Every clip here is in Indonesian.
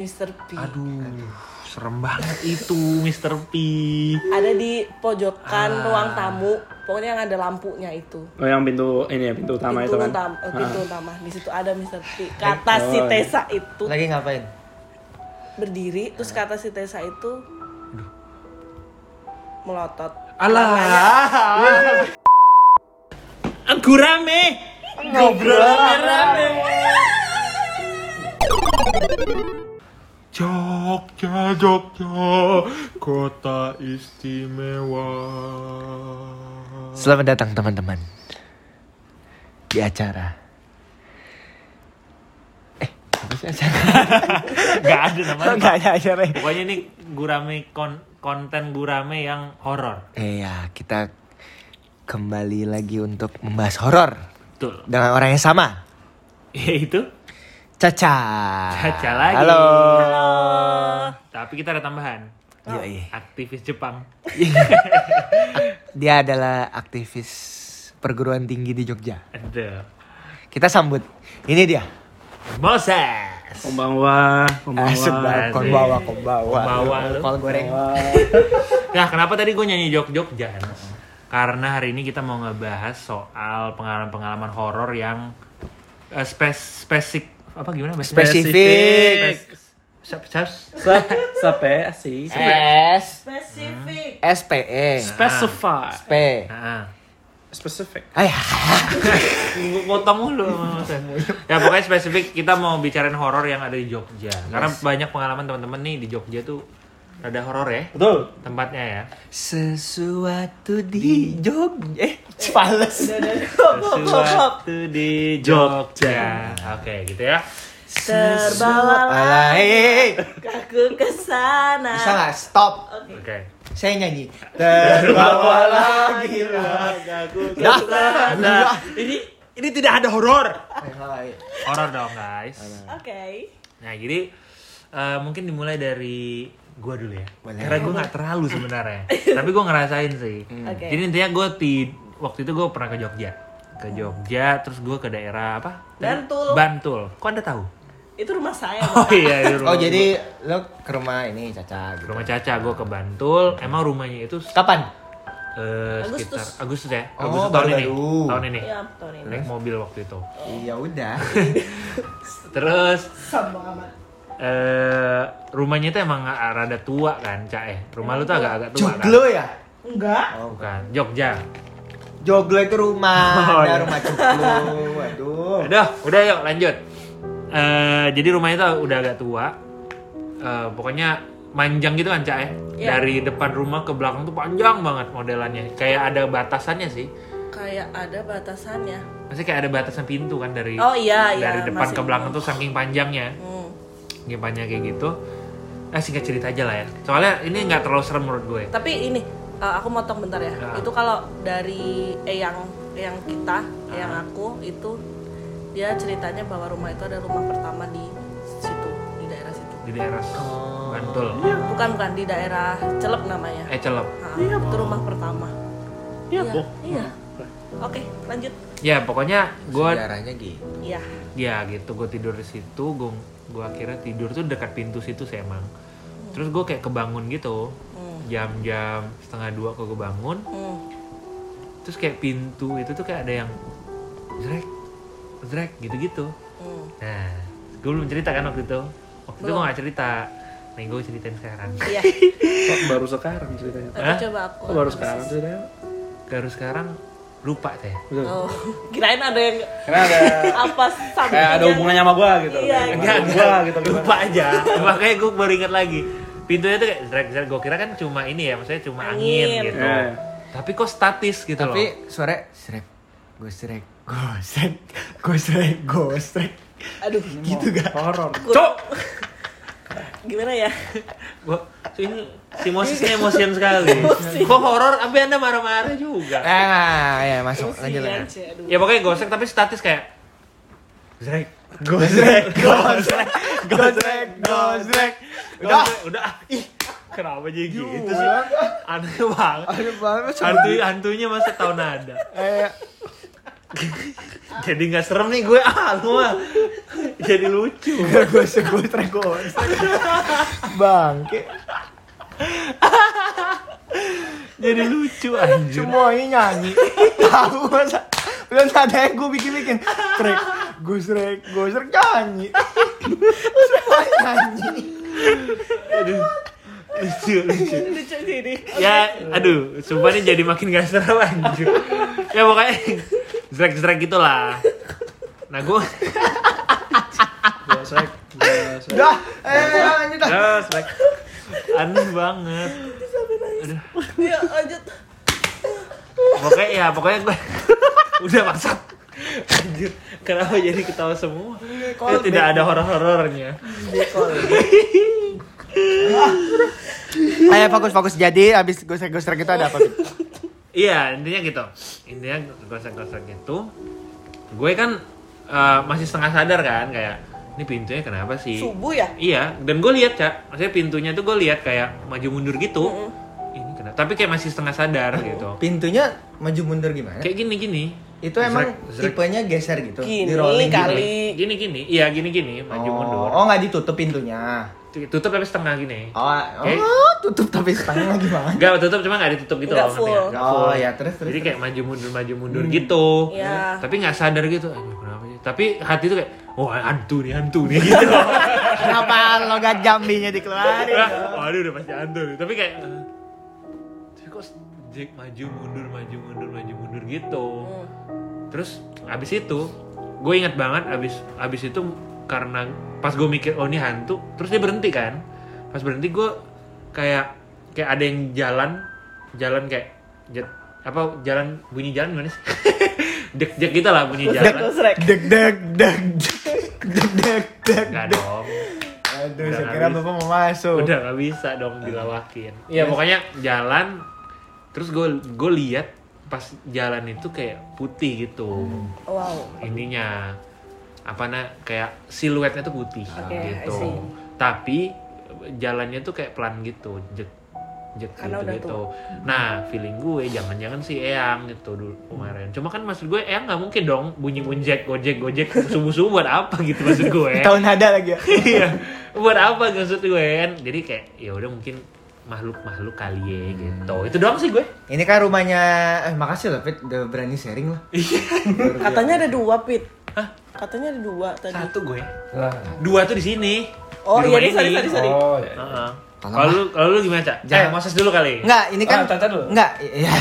Mr. P. Aduh, serem banget itu Mr. P. Ada di pojokan Ah. ruang tamu. Pokoknya yang ada lampunya itu. Oh yang pintu ini ya pintu utama pintu itu kan. utama, eh, pintu Ah. utama. Di situ ada Mr. P. Kata si Oh, iya. Tessa itu Lagi ngapain? berdiri, terus kata si Tessa itu melotot. Alah. Gurame. Ngobrol Rame. Jogja, Jogja, kota istimewa. Selamat datang teman-teman di acara. Eh, apa sih acara? Gak ada namanya. Enggak ada acara. Pokoknya ini gurame kon- konten gurame yang horor. Iya, kita kembali lagi untuk membahas horor Betul. dengan orang yang sama. Yaitu Caca. Caca lagi. Halo. Tapi kita ada tambahan. Yoi. Aktivis Jepang. Dia adalah aktivis perguruan tinggi di Jogja. Ada. Kita sambut. Ini dia. Moses. Konbanwa, Asik konbanwa. banget. Konbawa, konbawa. Konbawa lu. Kol goreng. Nah, kenapa tadi gue nyanyi Jog-Jogja? Karena hari ini kita mau ngebahas soal pengalaman-pengalaman horor yang eh, spes spesifik apa gimana? Mas? Spesifik. Spes- spes- Sa- Sape sih. S. Spesifik. SPE. Specify. SP. Nah, Specific. Ayah. Gua potong mulu. Ya pokoknya spesifik kita mau bicarain horor yang ada di Jogja. Karena banyak pengalaman teman-teman nih di Jogja tuh ada horor ya Betul. tempatnya ya. Sesuatu di Jogja. Eh, fales. Sesuatu di Jogja. Oke, gitu ya. Terbawa Alah, hei, hei. aku ke sana. Bisa nggak stop? Oke. Saya nyanyi. Terbawa lagi Dah. Udah. Ini ini tidak ada horor. Hai, hai. Horor dong, guys. Oke. Nah, jadi eh, mungkin dimulai dari gua dulu ya. Boleh. Karena gua nggak terlalu sebenarnya. Tapi gua ngerasain sih. Oke. Jadi intinya gua di waktu itu gua pernah ke Jogja. Ke Jogja, terus gua ke daerah apa? Bantul. Bantul. Kok Anda tahu? Itu rumah saya. Oh iya, itu rumah Oh gua. jadi lo ke rumah ini Caca gitu. rumah Caca gua ke Bantul. Emang rumahnya itu Kapan? eh, Agustus. sekitar Agustus ya? Oh, Agustus tahun ini. Tahun ini. Iya, tahun ini. Naik mobil waktu itu. Iya udah. Terus amat. Eh rumahnya itu emang rada tua kan, Cak eh. Rumah lu tuh agak-agak tua kan? Joglo ya? Enggak. Oh, Bukan, Jogja. Joglo itu rumah, Oh, ada iya. rumah Joglo. Waduh. Udah, udah yuk lanjut. Eh jadi rumahnya tuh udah agak tua. Eh pokoknya manjang gitu kan, Cak eh. Iya. Dari depan rumah ke belakang tuh panjang banget modelannya. Kayak ada batasannya sih. Kayak ada batasannya. Maksudnya kayak ada batasan pintu kan dari Oh iya iya. dari depan masih- ke belakang tuh saking panjangnya. Hmm. Panjang kayak gitu. Eh singkat cerita aja lah ya. Soalnya ini nggak terlalu serem menurut gue. Tapi ini uh, aku motong bentar ya. Ya. Itu kalau dari eyang eyang kita, eyang Ah. aku itu dia ceritanya bahwa rumah itu ada rumah pertama di situ, di daerah situ. Di daerah Oh. Bantul. Bukan bukan di daerah Celep namanya. Eh celep. Ah, itu rumah pertama. Iya, Iya. oh. Iya. Oke, lanjut. Ya pokoknya gue Sejarahnya gitu. Iya. ya gitu gue tidur di situ gue gue akhirnya tidur tuh dekat pintu situ sih emang terus gue kayak kebangun gitu Hmm. jam-jam setengah dua kok gue bangun Hmm. terus kayak pintu itu tuh kayak ada yang zrek zrek gitu-gitu Hmm. nah gue belum cerita kan waktu itu waktu itu gue Belum. gak cerita nih gue ceritain sekarang Iya. Kok baru sekarang ceritanya? Hah? coba aku. Kok baru sekarang ceritanya? baru sekarang lupa teh Betul. Oh, kirain ada yang Karena ada apa sampai kayak ada hubungannya sama gua gitu. Iya, Sama enggak gua enggak gitu. lupa aja makanya gue baru ingat lagi pintunya tuh kayak zrek zrek gue kira kan cuma ini ya maksudnya cuma angin, Angin. gitu Iya. tapi kok statis gitu loh Tapi suara srek, gosrek, gosrek, gosrek, gosrek. Aduh, Gitu gak? Horor. cok gimana ya? Gua, si Moses ini emosian sekali. Kok horor? Tapi anda marah-marah juga. Ah, ya masuk lanjut aduh. Ya pokoknya gosek tapi statis kayak Zrek. Gosrek, gosrek, gosrek, gosrek. Udah. udah. ah, Ih, kenapa jadi gitu sih? Aneh banget. Aduh banget. Hantu hantunya masa tahun ada. Eh, Jadi nggak serem nih gue ah lu mah. Jadi lucu. gue gue gue bangke Jadi lucu anjir. semuanya nyanyi tahu masa belum ada yang gue bikin bikin trek gue srek gue srek nyanyi semuanya nyanyi Aduh. Lucu, lucu. lucu Ya, aduh, sumpah nih jadi makin gak seru anjir. Ya pokoknya zrek-zrek gitu lah. Nah, gue Gua srek, gua srek. udah eh lanjut dah srek. aneh banget. Aduh. ya lanjut Pokoknya ya, pokoknya gue udah masak. Anjir, kenapa jadi ketawa semua? Ya, tidak ada horor-horornya. ayo fokus fokus jadi abis gue srek gue srek itu ada apa? Iya, intinya gitu. Intinya gosek-gosek gitu. Gue kan eh, masih setengah sadar kan kayak ini pintunya kenapa sih? subuh ya Iya, dan gue lihat cak, maksudnya pintunya tuh gue lihat kayak maju mundur gitu. Ini kenapa? Tapi kayak masih setengah sadar gitu. pintunya maju mundur gimana Kayak gini gini. itu emang Zrek, zrek. tipenya geser gitu Gini di rolling kali. Gini gini, iya gini gini, maju oh, mundur. oh nggak ditutup pintunya Tutup tapi setengah gini. oh, Oke. oh tutup tapi setengah gimana Enggak tutup cuma nggak ditutup gitu Nggak loh, full. nggak? Nggak Oh, full. ya, terus, terus, Jadi terus. kayak maju mundur maju mundur gitu. Iya. Tapi nggak sadar gitu. Aduh kenapa sih? Tapi hati tuh kayak, wah hantu nih hantu nih gitu. kenapa lo gak jambinya dikeluarin Waduh udah pasti hantu nih. Tapi kayak, eh, tapi kok Jack maju mundur maju mundur maju mundur gitu. Terus abis itu, gue inget banget abis abis itu karena pas gue mikir oh ini hantu, terus dia berhenti kan. Pas berhenti gue kayak kayak ada yang jalan jalan kayak jet, apa jalan bunyi jalan gimana sih? dek dek gitu lah bunyi jalan. deg deg deg deg deg deg Enggak deg dong. aduh Udah saya nggak kira bisa. bapak mau masuk Udah nggak bisa dong dilawakin. Iya pokoknya jalan terus gue gue lihat pas jalan itu kayak putih gitu wow ininya apa nah kayak siluetnya tuh putih Oke, I gitu tapi jalannya tuh kayak pelan gitu jek jek Karena gitu gitu. nah feeling gue jangan-jangan si Eyang gitu dulu kemarin. Cuma kan maksud gue Eyang nggak mungkin dong bunyi bunjek gojek gojek subuh subuh buat apa gitu maksud gue? Tahun ada lagi ya? Iya buat apa maksud gue? Kan jadi kayak ya udah mungkin makhluk makhluk kali ya gitu. Itu doang sih gue. Ini kan rumahnya eh makasih loh Fit udah berani sharing lah. Katanya ada dua pit katanya ada dua tadi satu gue Lah. dua tuh di sini oh Di iya rumah nih sorry ini. sorry sorry Oh, ya. Heeh. Kalau Kalau lu kalau lu gimana, Cak? Eh, Jangan- Moses dulu kali. Enggak, ini kan Ah, Caca dulu. Enggak, ya.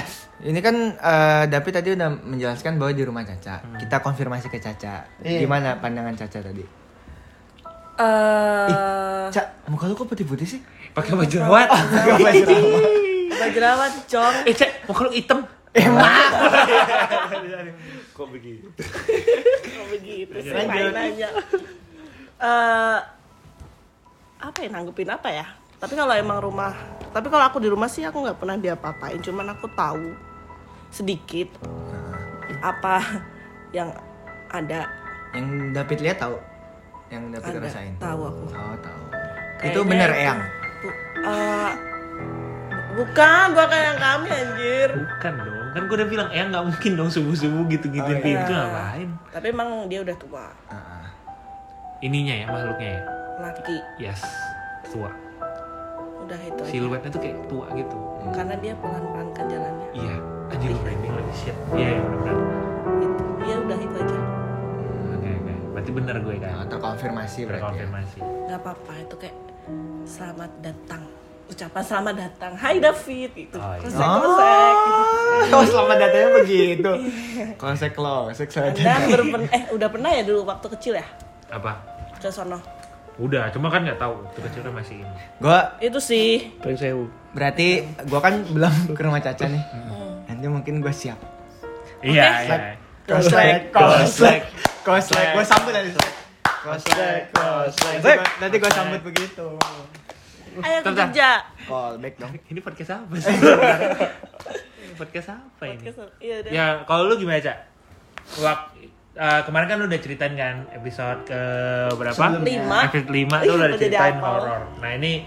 Ini kan eh, David tadi udah menjelaskan bahwa di rumah Caca. Hmm. Kita konfirmasi ke Caca. Iya. Gimana pandangan Caca tadi? eh Cak, muka lu kok putih-putih sih? Pakai baju rawat. Gak baju rawat. baju rawat cong eh, Cak, muka lu hitam. Emang. Kok begitu? Kok begitu sih main aja Eh, apa ya nanggepin apa ya tapi kalau emang rumah tapi kalau aku di rumah sih aku nggak pernah diapa-apain cuman aku tahu sedikit apa yang ada Yang David lihat tahu? Yang David Ada, rasain? tahu aku. Oh, tahu. Itu bener itu- Eyang. Bu- eh, bukan bukan yang kami anjir Bukan dong. Kan gue udah bilang, eh nggak mungkin dong subuh-subuh gitu-gitu Oh, iya. pintu ngapain? tapi emang dia udah tua Heeh. Ininya ya, makhluknya ya. laki Yes, tua. udah itu. Siluetnya tuh kayak tua gitu. karena dia pelan-pelan kan jalannya Iya. Anjir, lu branding lagi shit. Iya, iya benar-benar. itu ya udah itu aja Oke, oke. Berarti bener gue Nah, kan. terkonfirmasi berarti. ya. Terkonfirmasi. nggak apa-apa itu kayak selamat datang ucapan selamat datang Hai David itu Oh, iya. kosek kosek Oh, selamat datangnya begitu. Konsek konsek saya. anda berpen eh udah pernah ya dulu waktu kecil ya Apa? ke sono Udah, cuma kan nggak tahu. Waktu kecil kan masih ini. Gua itu sih Paling sewu. berarti gua kan belum ke rumah Caca nih. Nanti mungkin gua siap. Iya, iya. Koslek, koslek, koslek. Gua sambut nanti. Nanti gua- Nanti gua sambut begitu. Ayo kerja Callback dong. Ini podcast apa sih? Podcast apa ini? iya udah Ya, kalau lu gimana, Cak? Wak, eh, kemarin kan lu udah ceritain kan episode ke berapa? Lima. Episode 5 Ih, tuh udah udah ceritain horor. Nah, ini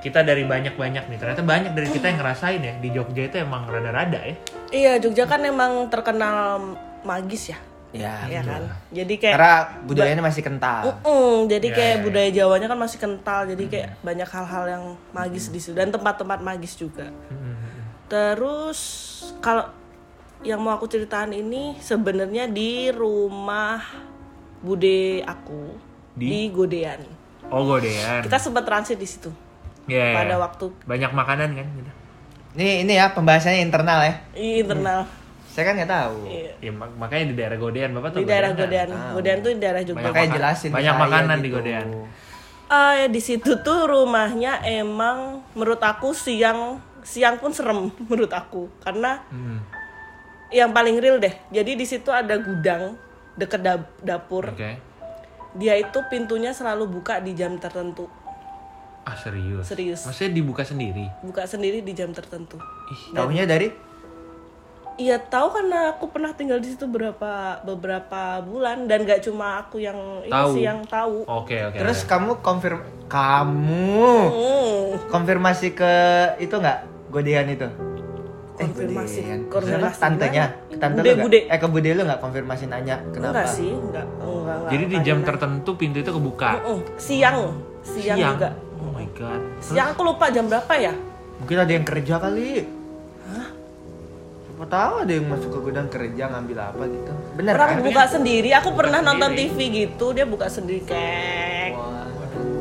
kita dari banyak-banyak nih. Ternyata banyak dari kita yang ngerasain ya di Jogja itu emang rada-rada ya. iya Jogja kan emang terkenal magis ya Ya, ya betul. kan jadi kayak Karena budayanya masih kental. Mm-mm, jadi Ya, kayak ya, ya. budaya Jawanya kan masih kental, jadi kayak banyak hal-hal yang magis di situ dan tempat-tempat magis juga. Terus kalau yang mau aku ceritakan ini sebenarnya di rumah bude aku di, Di? Godean. Oh godean. Kita sempat transit di situ Iya, iya. pada waktu banyak makanan kan gitu. Ini ini ya pembahasannya internal ya. di internal. Saya kan nggak tahu. Iya. Ya, mak- makanya di daerah Godean, Bapak tahu Di daerah Godean? Godean. Godean tuh di daerah Jogja. Banyak Makanya makan- jelasin banyak saya makanan di gitu. Godean. Ah, ya di situ tuh rumahnya emang menurut aku siang siang pun serem menurut aku karena Hmm. yang paling real deh. Jadi di situ ada gudang deket dap- dapur. Oke. Dia itu pintunya selalu buka di jam tertentu. Ah serius? Serius. Maksudnya dibuka sendiri? Buka sendiri di jam tertentu. Ih, Taunya dari Iya tahu karena aku pernah tinggal di situ beberapa beberapa bulan dan gak cuma aku yang ini Tahu. sih yang tahu. Oke oke. Terus oke. kamu konfirm kamu Hmm. konfirmasi ke itu nggak godean itu? Konfirmasi. godean. Konfirmasi Siapa? tantenya, ke tante Bude, lu bude. Eh ke bude lu nggak konfirmasi nanya kenapa? Enggak sih, enggak. enggak, enggak Jadi di enggak jam nanya. tertentu pintu itu kebuka. Mm-mm. Siang, siang, juga. Oh my god. Siang aku lupa jam berapa ya? Mungkin ada yang kerja kali. Siapa tahu ada yang masuk ke gudang kerja ngambil apa gitu. Bener Orang kan? buka sendiri. Aku pernah sendiri. nonton TV gitu, dia buka sendiri kek. Wah.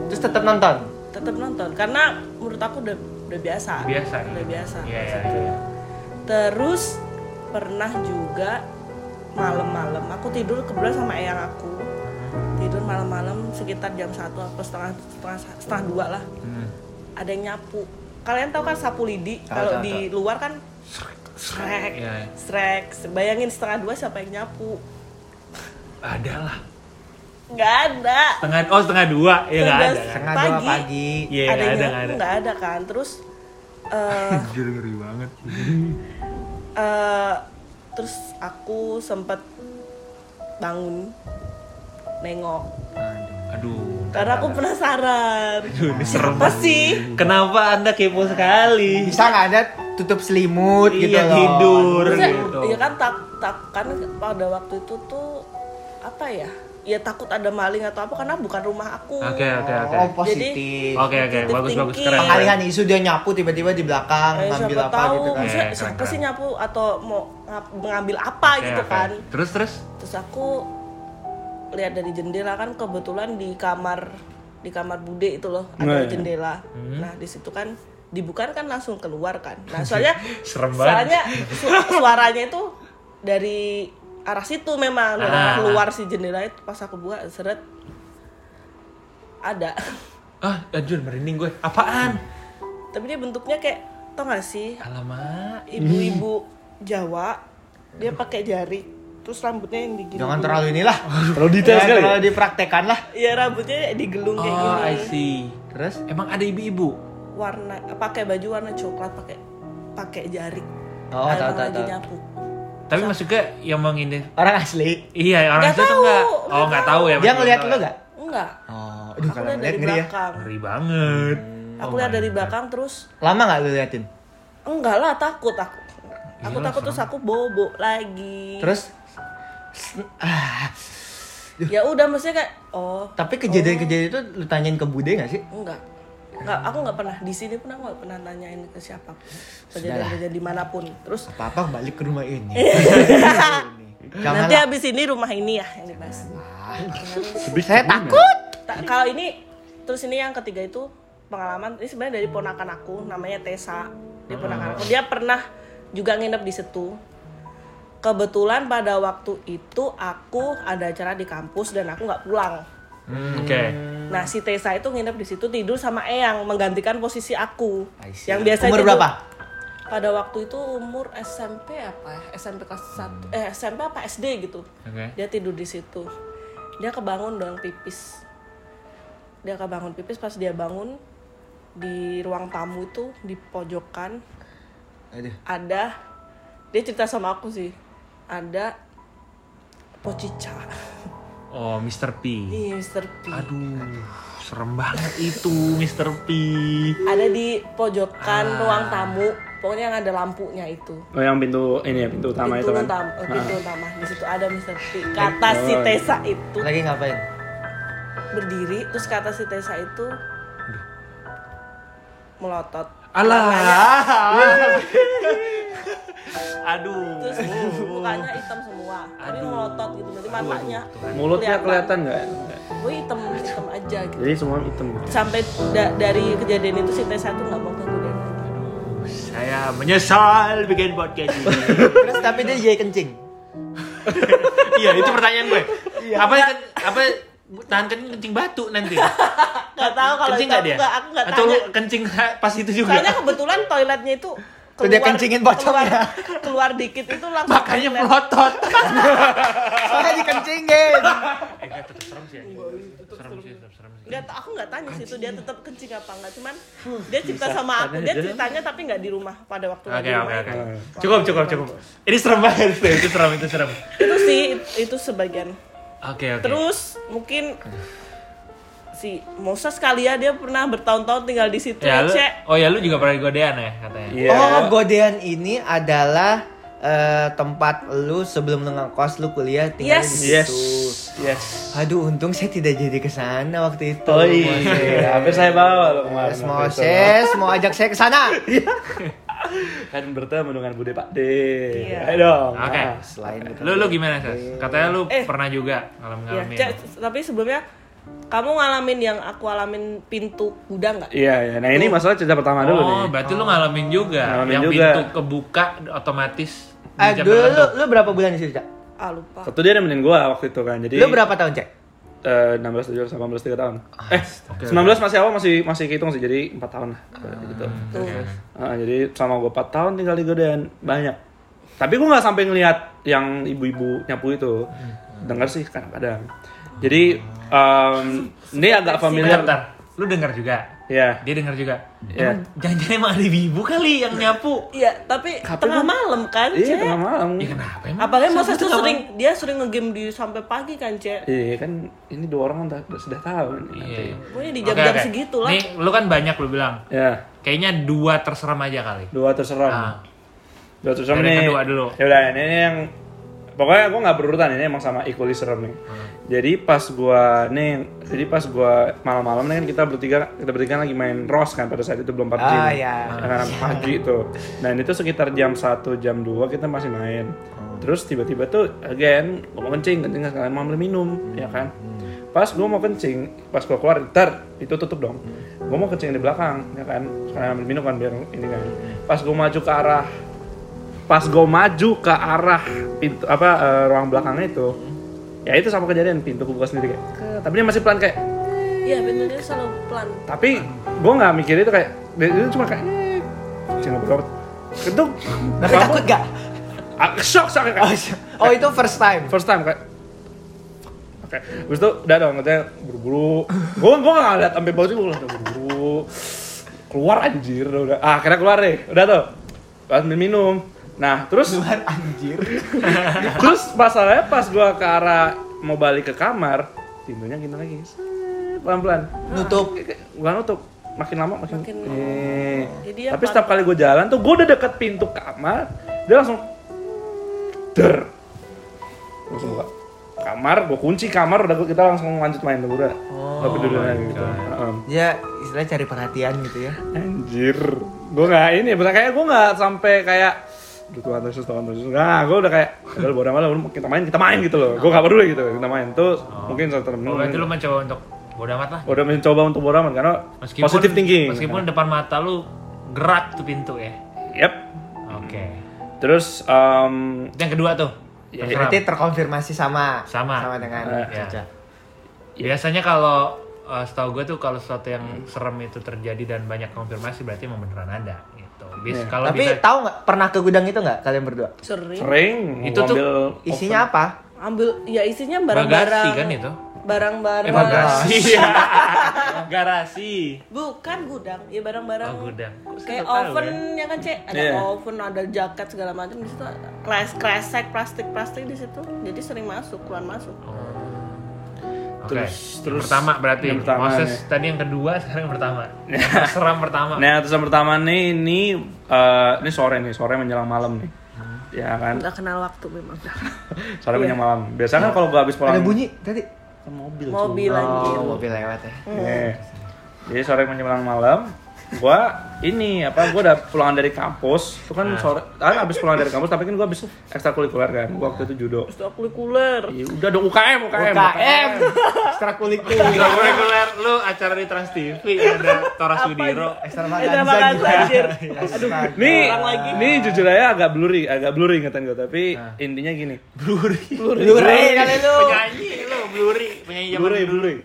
Terus tetap nonton. Tetap nonton karena menurut aku udah udah biasa. Biasa. Udah biasa. Iya iya. Iya. Terus pernah juga malam-malam aku tidur kebetulan sama eyang aku. Tidur malam-malam sekitar jam satu atau setengah setengah setengah dua lah. Hmm. Ada yang nyapu. Kalian tahu kan sapu lidi? Kalau di luar kan srek, iya. srek. Bayangin setengah dua siapa yang nyapu? Ada lah. Nggak ada. Setengah oh setengah dua ya nggak ada. Setengah dua Pagi. pagi. Iya ada nggak yang ada nyapu nggak ada. nggak ada kan? Terus eh Anjir ngeri banget. eh, terus aku sempet bangun nengok Aduh. Karena aku penasaran ini serem siapa sih Kenapa anda kepo sekali? Bisa nggak ada tutup selimut gitu Iya, loh. tidur. Maksudnya, gitu. ya kan tak tak kan pada waktu itu tuh apa ya ya takut ada maling atau apa karena bukan rumah aku Oke oke oke. Oh, positif. Oke oke bagus bagus thinking. keren. Pengalihan isu dia nyapu tiba-tiba di belakang Eh, ngambil siapa apa tahu gitu kan. maksudnya Iya, siapa keren, sih nyapu atau mau mengambil apa Oke, gitu oke. kan Terus terus. terus aku lihat dari jendela kan kebetulan di kamar di kamar bude itu loh Oh, ada iya. jendela Hmm. nah di situ kan dibuka kan langsung keluar kan nah soalnya Serem banget. soalnya su- suaranya itu dari arah situ memang dari Ah. keluar si jendela itu pas aku buka seret ada Ah, anjir merinding gue. Apaan? tapi dia bentuknya kayak tau gak sih Alamak. ibu-ibu Jawa dia pakai jari terus rambutnya yang digini Jangan terlalu inilah. Terlalu detail Ya, sekali. Terlalu dipraktekan lah. ya rambutnya digelung kayak Oh, gini I see. Terus Emang ada ibu-ibu? warna pakai baju warna coklat pakai pakai jari Oh, tahu, tahu, tahu. nyapu Tapi maksudnya yang mau ini orang asli. Iya, orang Nggak itu tuh enggak. nggak Oh, enggak tahu ya. Dia ngeliat tahu lu ya. gak? enggak Oh, aduh aku kalau lihat ngeliat dari ngeri ya. belakang Ngeri banget. aku Oh lihat dari belakang terus Lama gak lu liatin? enggak lah takut aku aku takut terus aku bobo lagi. Terus? Ah, ya udah maksudnya kayak oh. Tapi kejadian-kejadian itu lu tanyain ke Bude gak sih? enggak. Enggak aku nggak pernah. Di sini pun aku nggak pernah nanyain ke siapa kejadian-kejadian di mana pun. Terus? Apa-apa balik ke rumah ini. nanti Janganlah. habis ini rumah ini ya yang dibahas. Saya takut. Ta- kalau ini terus ini yang ketiga itu pengalaman. Ini sebenarnya dari ponakan aku namanya Tessa. Dia ponakan aku. Dia pernah juga nginep di situ. Kebetulan pada waktu itu aku ada acara di kampus dan aku nggak pulang. Oke. nah si Tessa itu nginep di situ tidur sama Eyang menggantikan posisi aku yang biasa Umur tidur- berapa? pada waktu itu umur SMP apa ya? SMP kelas satu eh SMP apa SD gitu. Oke. dia tidur di situ. Dia kebangun dong pipis. Dia kebangun pipis pas dia bangun di ruang tamu itu di pojokan Aduh. ada dia cerita sama aku sih ada pocica Oh, Mr. P. iya Mr. P Aduh, serem banget itu Mr. P. ada di pojokan ruang tamu pokoknya yang ada lampunya itu Oh yang pintu ini ya pintu utama pintu itu kan. utama eh, pintu utama di situ ada Mr. P kata si Tessa itu Lagi ngapain? berdiri terus kata si Tessa itu melotot Alah. Aduh. terus mukanya hitam semua tapi melotot gitu berarti matanya Mulutnya kelihatan nggak? gue hitam hitam aja gitu Jadi semua hitam. sampai da- dari kejadian itu si Tessa tuh nggak mau ke gue lagi Saya menyesal bikin podcast ini. Terus tapi dia jadi kencing. iya, itu pertanyaan gue. Apa apa tahan kencing, kencing batu nanti? nggak tahu kalau kencing itu nggak aku dia? aku nggak Atau lu kencing pas itu juga? soalnya kebetulan toiletnya itu Tuh dia kencingin pocongnya. keluar, keluar dikit itu langsung Makanya toilet. melotot. Soalnya dikencingin. eh, tetap serem sih. Serem sih, tetap serem sih. Nggak, aku nggak tanya sih itu dia tetap kencing apa enggak cuman dia cerita sama aku dia ceritanya tapi nggak di rumah pada waktu Oke, oke, itu. oke. Cukup, cukup, cukup. Ini serem banget, itu, itu serem, itu serem. itu sih itu sebagian Oke, oke. terus mungkin si Musa sekali ya dia pernah bertahun-tahun tinggal di situ ya, lu, Cek. oh ya lu juga pernah godean ya katanya. Iya. Oh, godean ini adalah eh, tempat lu sebelum lu ngekos lu kuliah tinggal Yes. di situ. Yes. Yes. Aduh, untung saya tidak jadi ke sana waktu itu. Oh iya, habis saya bawa lo kemarin. Yes, mau ajak saya ke sana. Kan bertemu dengan Bude Pak D. Iya. Ayo dong. Oke. Nah, Selain Lu lu gimana, Sas? Katanya lu Eh. pernah juga ngalamin-ngalamin. Cek, tapi sebelumnya kamu ngalamin yang aku alamin pintu gudang nggak? Iya, iya. Nah, ini masalah cerita pertama dulu nih. Oh, berarti lu ngalamin juga. Ngalamin yang juga. pintu kebuka otomatis. di Eh, dulu lu, lu berapa bulan di situ, Cak? Ah lupa. Satu dia nemenin gua waktu itu kan. Jadi Lu berapa tahun, Cak? Eh, 16 17 18 3 tahun. Eh, 19 masih awal masih masih kehitung sih. Jadi 4 tahun lah gitu. Tuh. Ah, jadi sama gua 4 tahun tinggal di Godean banyak. Tapi gua nggak sampai ngelihat yang ibu-ibu nyapu itu. Dengar sih kadang-kadang. Jadi em, ini agak familiar. bentar. Lu dengar juga? Ya. Dia dengar juga. Iya. Emang jangan-jangan emang ada ibu kali yang nyapu. Iya, tapi Tapi tengah gua- malam kan, Iya, Cek. tengah malam. Ya kenapa emang? Apalagi tuh Tengah sering dia sering ngegame di sampai pagi kan, Cek. Iya kan ini dua orang kan udah, sudah tahu nih nanti. Iya. Pokoknya di jam-jam oke. segitu lah. Nih, lu kan banyak lu bilang. Ya, Kayaknya dua terserem aja kali. dua terserah. Ah. Dua terserah Dari nih. kedua dulu. Ya udah ini, yang pokoknya gua nggak berurutan ini emang sama equally serem nih. Hmm. Jadi pas gua nih, jadi pas gua malam-malam nih kan kita bertiga kita bertiga lagi main ROS kan pada saat itu belum PUBG. Ah, nih. ya. Ya kan, pagi itu. Dan itu sekitar jam 1 jam 2 kita masih main. Terus tiba-tiba tuh again gua mau kencing, kencing sekalian mau ambil minum, ya kan. Pas gua mau kencing, pas gua keluar, ntar itu tutup dong. Gua mau kencing di belakang, ya kan. Sekalian ambil minum kan biar ini kan. Pas gua maju ke arah pas gue maju ke arah pintu apa eh, ruang belakangnya itu ya itu sama kejadian pintu kebuka sendiri kayak. "Ke," tapi dia masih pelan kayak. Iya, bener dia selalu pelan. tapi gue nggak mikir itu kayak dia itu cuma kayak "Eh, cuma berapa itu Tapi takut gak? Ah, shock shock kayak. Oh, itu first time. first time kayak. Oke terus itu udah dong katanya buru-buru. Gue gue nggak ngeliat sampai bawah sih gue udah buru-buru. Keluar anjir udah, udah. ah akhirnya keluar deh. Udah tuh. Pas minum nah terus Luar anjir. Terus masalahnya pas gua ke arah mau balik ke kamar, pintunya gitu lagi. Pelan-pelan. Nutup. Gua nutup. Makin lama makin, Makin Eh. Jadi Tapi setiap kali gua jalan tuh gua udah deket pintu kamar, dia langsung der. Langsung buka kamar, gua kunci kamar udah kita langsung lanjut main tuh udah. Oh, peduli lagi gitu. Heeh. Dia istilahnya cari perhatian gitu ya. Anjir, gue nggak ini, kayak gue nggak sampai kayak Duh Tuhan Yesus, Tuhan Yesus. Nah, gue udah kayak, udah bodo amat lah, kita main, kita main gitu loh. Gue gak peduli gitu, kita main. Tuh mungkin satu temen Oh, berarti lu mencoba untuk bodo amat lah. udah mencoba untuk bodo amat karena Meskipun positive thinking. Meskipun depan mata lu gerak tuh pintu ya. Yep. Oke. Terus, em, Itu yang kedua tuh. Ya. Berarti terkonfirmasi sama. Sama. Sama dengan Eh, ya. Caca. Biasanya kalau uh, setahu gue tuh kalau sesuatu yang serem itu terjadi dan banyak konfirmasi berarti emang beneran ada Bis, Iya. Kalau Tapi bisa tahu nggak pernah ke gudang itu nggak kalian berdua? Sering. sering Itu tuh ngambil Isinya apa? Ambil ya isinya bagasi barang-barang. kan itu. Barang-barang. Eh, bagasi. Garasi. Bukan gudang, ya barang-barang. Oh, gudang. Kayak nggak tahu, oven ya? ya kan, Cek? Ada Iya. oven, ada jaket segala macam di situ. Kres kresek plastik-plastik di situ. Jadi sering masuk, keluar masuk. Oh. Oke. Terus Yang terus pertama berarti. yang pertama Moses nih. tadi yang kedua, sekarang yang pertama. Yang seram pertama. Nah, terus yang pertama nih ini eh, ini sore nih, sore menjelang malam nih. Ya kan, Nggak kenal waktu memang. sore menjelang malam. Biasanya kan kalau gua habis pulang Ada bunyi tadi. mobil. Mobil anjir. Oh, mobil lewat ya. Iya. Jadi sore menjelang malam, gua ini apa gua udah pulang dari kampus itu kan sore kan habis pulang dari kampus tapi kan gua habis ekstrakurikuler kan gua waktu itu judo Ekstrakurikuler. Iya, udah dong UKM UKM UKM. Ekstrakurikuler. Reguler lu acara di Trans TV ada Tora Sudiro. Ekstra Ada makan makan anjir. Aduh. Nih, Ulang lagi. nih jujur aja agak blurry, agak blurry ingatan gue, tapi intinya gini. Blurry. Blurry kali lu. Penyanyi lu, Blurry. Penyanyi zaman Blurry, dulu. blurry.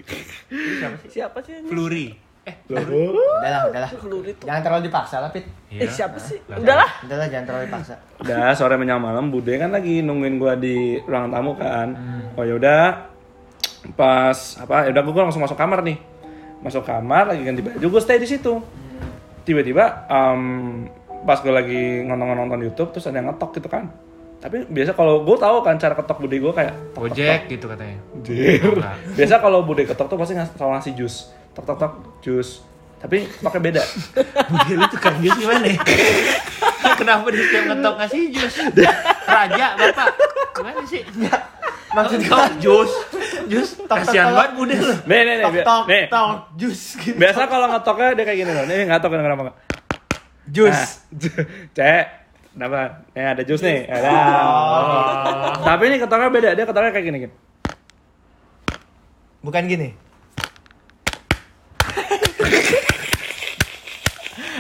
Siapa sih anjir? Blurry. Eh, Udahlah, udahlah. Peluri tuh. Jangan terlalu dipaksa lah, Pit. iya. Eh siapa sih? Udahlah. Udahlah, jangan terlalu dipaksa. Udah sore menjelang malam, Bude kan lagi nungguin gua di ruangan tamu kan. Oh ya udah, pas apa? Ya udah gua langsung masuk kamar nih. Masuk kamar lagi ganti baju, gua stay di situ. Tiba-tiba em, pas gue lagi nonton-nonton YouTube terus ada yang ngetok gitu kan. Tapi biasa kalau gue tahu kan cara ketok bude gue kayak tok, gitu katanya. Anjir. Enggak. Biasa kalau bude ketok tuh pasti ngasih jus. Tok tok tok jus. Tapi pakai beda. Bude lu tukang jus gimana ya? Kenapa dia setiap ngetok ngasih jus? Raja, Bapak. Gimana sih? Maksud kau jus? Jus, kasihan banget bude lu. Nih nih nih. Tok tok nih. tok jus gitu. Biasa kalau ngetoknya dia kayak gini loh. Nih ngetok kenapa enggak? Jus. Nah, cek. Kenapa? Nih ada jus nih. Ada. Oh. Tapi ini ketoknya beda. Dia ketoknya kayak gini. gini. Bukan gini.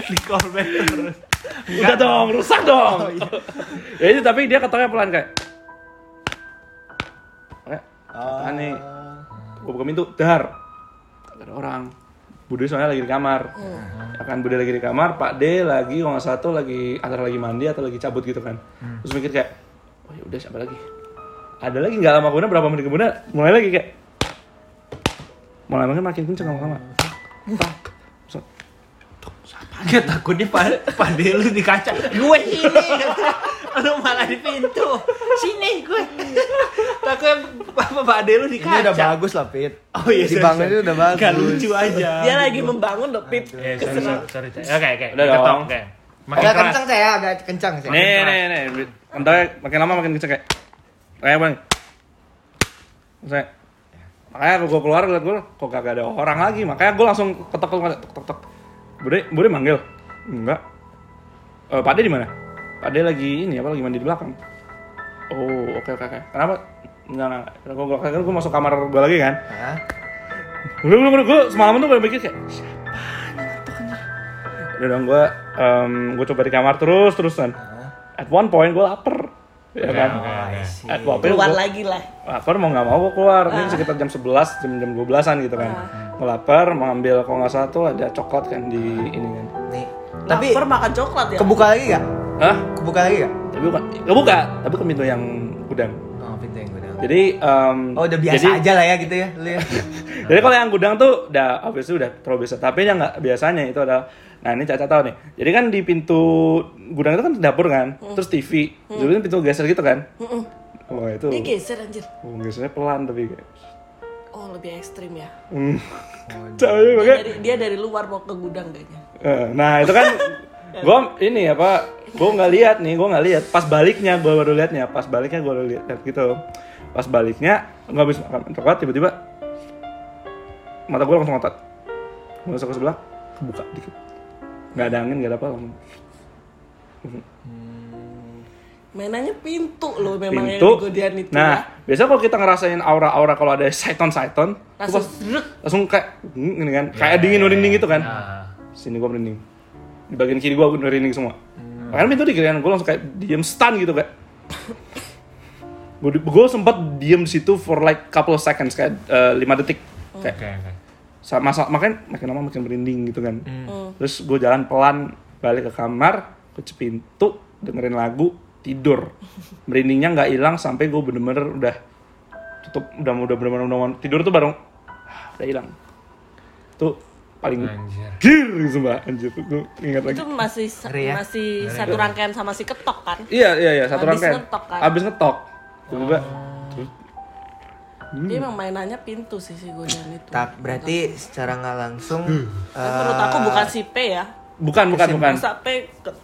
Di callback terus. Udah dong, rusak dong. ya itu tapi dia ketoknya pelan kayak. Kayak. Oh. nih. Gue buka pintu, dar. Gak ada orang. Bude soalnya lagi di kamar. Ya kan Bude lagi di kamar, Pak D lagi kalau nggak salah tuh lagi antara lagi mandi atau lagi cabut gitu kan. Terus mikir kayak, oh ya udah siapa lagi? Ada lagi nggak lama kemudian berapa menit kemudian mulai lagi kayak mulai makin makin kenceng lama-lama. Gak takutnya Pak Pak De lu di kaca. Gue sini. Lu malah di pintu. Sini gue. Takutnya Pak Pak De lu di Ini kaca. udah bagus lah, Pit. Oh iya, Dibangun sorry, ini udah bagus. Gak lucu aja. Dia lagi membangun loh, Pip. Eh, sorry, sorry, sorry. Oke, oke. Udah dong. oke. Makin Agak keras. kencang saya, agak kencang sih. nih nih nih, entahnya makin lama makin kenceng kayak kayak bang. Saya makanya gue keluar liat gue kok gak ada orang lagi makanya gue langsung ketok ketok ketok ketok bude bude manggil? Enggak. Eh Pak De di mana? Pak De lagi ini apa lagi mandi di belakang. Oh oke oke oke. Kenapa? Enggak enggak gue gue kan gue masuk kamar gue lagi kan? Hah? udah udah udah gue semalam tuh gue mikir kayak siapa nih ngetok anjir?" udah dong gue gue coba di kamar terus terusan. At one point gue lapar. Ya kan? oke. at one point Keluar gua- lagi lah. lapar mau nggak mau gue keluar. Ini sekitar jam 11 jam jam 12an gitu kan. Gue lapar mau ambil kalau nggak salah tuh ada coklat kan di ini kan Nih. Tapi Lapar makan coklat ya. kebuka lagi gak? Hah? Kebuka lagi gak? tapi bukan kebuka tapi ke pintu yang gudang Oh, pintu yang gudang. jadi em, Oh, udah biasa jadi, aja lah ya gitu ya, ya. jadi kalau yang gudang tuh udah obviously udah terlalu biasa tapi yang nggak biasanya itu adalah nah ini caca tahu nih jadi kan di pintu gudang itu kan dapur kan terus TV jadi kan pintu geser gitu kan wah itu Dia geser anjir. oh, gesernya pelan tapi kayak Oh, lebih ekstrim ya. hmm. Caca, Dia dari, dia dari luar mau ke gudang kayaknya. Eh, Nah itu kan gue ini apa gue nggak lihat nih gue nggak lihat. Pas baliknya gue baru liatnya pas baliknya gue baru lihat gitu. Pas baliknya nggak habis makan coklat tiba-tiba mata gue langsung ngotot. Gue masuk ke sebelah kebuka dikit. Nggak ada angin nggak ada apa langsung Mainannya pintu loh memang yang pintu. di Godian itu nah ya. biasa kalau kita ngerasain aura-aura kalau ada saiton saiton Langsung langsung langsung kayak hmm, ini kan? Kayak dingin merinding gitu kan? Nah, sini gue merinding. Di bagian kiri gue merinding semua. Karena pintu di kirian gue langsung kayak diem stun gitu kayak. Gue gue sempat diem di situ for like couple of seconds kayak eh, lima detik. Kayak Oke, oke. sa- masa makin makin lama makin merinding gitu kan. Hmm. terus gue jalan pelan balik ke kamar kunci pintu dengerin lagu tidur merindingnya nggak hilang sampai gue bener-bener udah tutup udah udah bener-bener udah tidur tuh baru ah, udah hilang tuh paling Anjir. gir sumpah anjir gue ingat lagi Itu masih sa- Ngeri ya? masih satu rangkaian sama si ketok kan? iya iya iya satu Habis rangkaian ngetok kan? abis ngetok tiba-tiba terus Dia emang mainannya pintu sih si Godian itu. Tak berarti secara nggak langsung Tapi eh, menurut aku bukan si P ya. Bukan, bukan, bukan.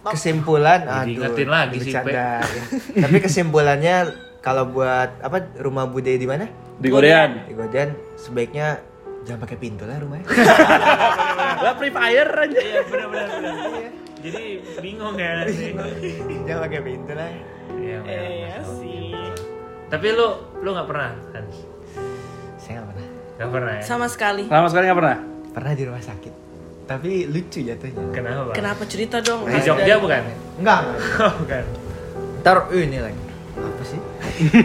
Kesimpulan aduh ingetin lagi si P. dibercandain. tapi kesimpulannya kalau buat apa rumah bude di mana Di Godean. di Godean sebaiknya jangan pakai pintu lah rumahnya Lah Free Fire aja. Iya benar benar benar. Jadi bingung ya nanti. jangan pakai pintu lah Iya. benar. Iya sih. Tapi lu lu nggak pernah Hans? saya nggak pernah Nggak pernah ya? Sama sekali. Sama sekali nggak pernah. pernah di rumah sakit tapi lucu jatuhnya Kenapa? Kenapa cerita dong? Di Jogja dari- bukan? enggak Oh, bukan. ntar uh, ini lagi apa sih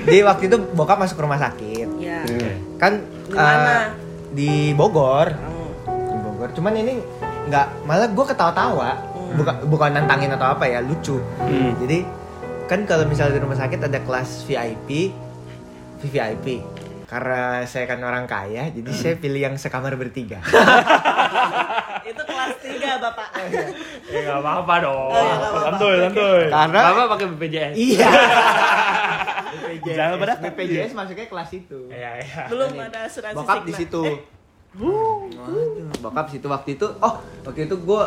di waktu itu bokap masuk rumah sakit Ya. Oke. kan Di mana? eh, di Bogor Hmm. di Bogor cuman ini nggak malah gue ketawa-tawa bukan bukan nantangin atau apa ya lucu Hmm. jadi kan kalau misalnya di rumah sakit ada kelas VIP VVIP karena saya kan orang kaya jadi saya pilih yang sekamar bertiga Itu kelas 3, Bapak. Ya nggak apa-apa dong. Oh, iya, nggak apa-apa. Santuy, santuy. karena Bapak pakai BPJS. iya. Jangan pada BPJS masuknya kelas itu. Iya iya. Belum ada asuransi bokap di situ. Waduh, bokap situ waktu itu. Oh waktu itu gue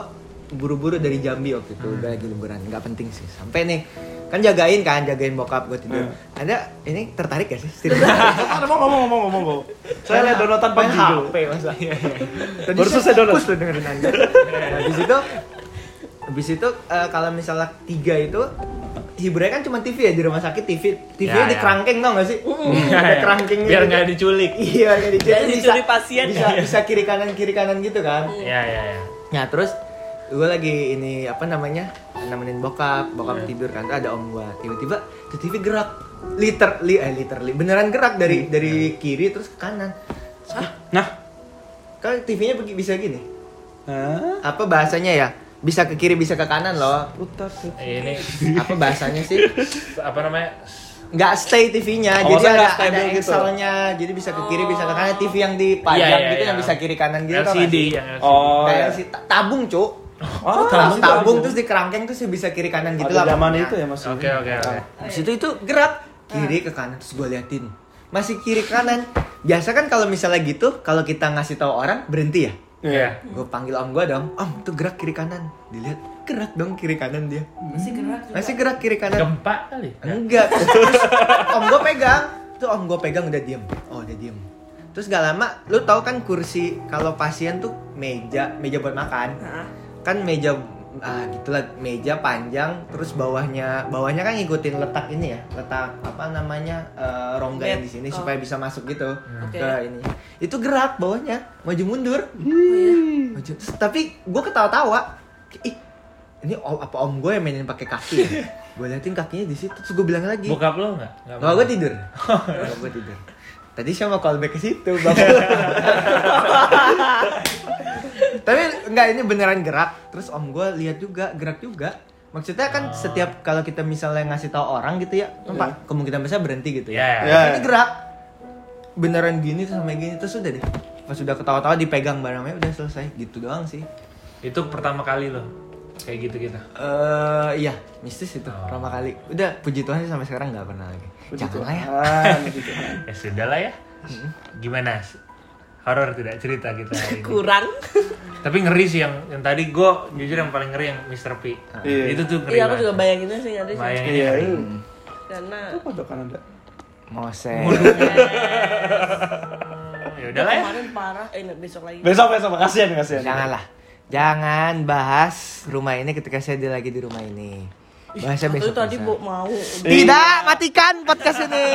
buru-buru dari Jambi waktu itu. Udah lagi liburan. Nggak penting sih. Sampai nih kan jagain kan jagain bokap gue tidur anda ini tertarik gak sih Setir- Ada mau ngomong ngomong ngomong ngomong. Saya lihat downloadan main PUBG dulu. HP masa Tadi Baru saya selesai download. fokus loh dengerin anda habis itu habis itu eh, kalau misalnya tiga itu hiburannya kan cuma TV ya di rumah sakit TV TV Ya, di ya. kerangkeng tau gak sih Iya, ada iya. kerangkengnya Biar nggak diculik. iya jadi Jadi dicuri pasien bisa, ya? bisa kiri kanan kiri kanan gitu kan Iya iya iya. Nah terus gue lagi ini apa namanya nemenin bokap, bokap tidur kan ada om gua tiba-tiba tuh TV gerak literally eh literally beneran gerak dari dari kiri terus ke kanan. Nah, Kan TV-nya bisa gini. Hah? Apa bahasanya ya? Bisa ke kiri bisa ke kanan loh. putar tuh. Ini Apa bahasanya sih? apa namanya? Nggak stay TV-nya, Oh, jadi ada ada gitu? Excel-nya, jadi bisa ke kiri bisa ke kanan. TV yang dipajang Iya, iya, gitu iya. yang bisa kiri kanan gitu. LCD sih? yang LCD. Oh, Kayak ya. si tabung cuk. Oh, tabung, gitu tabung aja. terus di kerangkeng terus bisa kiri kanan gitu lah. zaman itu ya Mas. Oke oke oke. Di situ itu gerak kiri ke kanan terus gue liatin masih kiri kanan. Biasa kan kalau misalnya gitu kalau kita ngasih tahu orang berhenti ya. Iya. Gue panggil om gue dong, om tuh gerak kiri kanan. Dilihat gerak dong kiri kanan dia. Masih gerak juga. Masih gerak kiri kanan. Gempa kali. Enggak. Terus om gue pegang. Tuh om gue pegang udah diem. Oh udah diem. Terus gak lama, lu tahu kan kursi kalau pasien tuh meja, meja buat makan. Hah? Kan meja ah gitulah meja panjang terus bawahnya bawahnya kan ngikutin letak ini ya letak apa namanya eh, rongga yang di sini Oh. supaya bisa masuk gitu Oke. ke ini itu gerak bawahnya maju mundur Oh, iya. maju Terus, tapi gue ketawa-tawa ih ini om, apa om gue yang mainin pakai kaki ya? gue liatin kakinya di situ terus gue bilang lagi Bokap lo nggak? Nggak gue tidur. Gue tidur. Tadi mau callback ke situ, Bapak. Tapi enggak ini beneran gerak. Terus om gue lihat juga gerak juga. Maksudnya kan setiap kalau kita misalnya ngasih tahu orang gitu ya, tempat kemungkinan besar berhenti gitu ya. Iya. Ya. Ini gerak. Beneran gini sampai gini terus udah deh. Pas udah ketawa-tawa dipegang barangnya udah selesai gitu doang sih. Itu pertama kali lo kayak gitu kita. Eh iya, mistis itu Oh. pertama kali. Udah puji Tuhan sih sampai sekarang nggak pernah lagi. Jangan lah ya. Puji Tuhan. Ya sudah lah ya. Gimana? Horor tidak cerita kita hari ini. Kurang. Tapi ngeri sih yang yang tadi gue jujur yang paling ngeri yang Mr. P. Iya. Itu tuh ngeri Iya, aku juga bayanginnya sih sih. Bayangin Iya. ngeri. Karena Itu pojokan Anda. Mose. Ya udah lah ya. kemarin parah. Eh, besok lagi. Besok besok kasihan kasihan. Janganlah. Jangan bahas rumah ini ketika saya di- lagi di rumah ini. Bahasnya Aku besok. tadi bu- mau. Tidak, matikan podcast ini.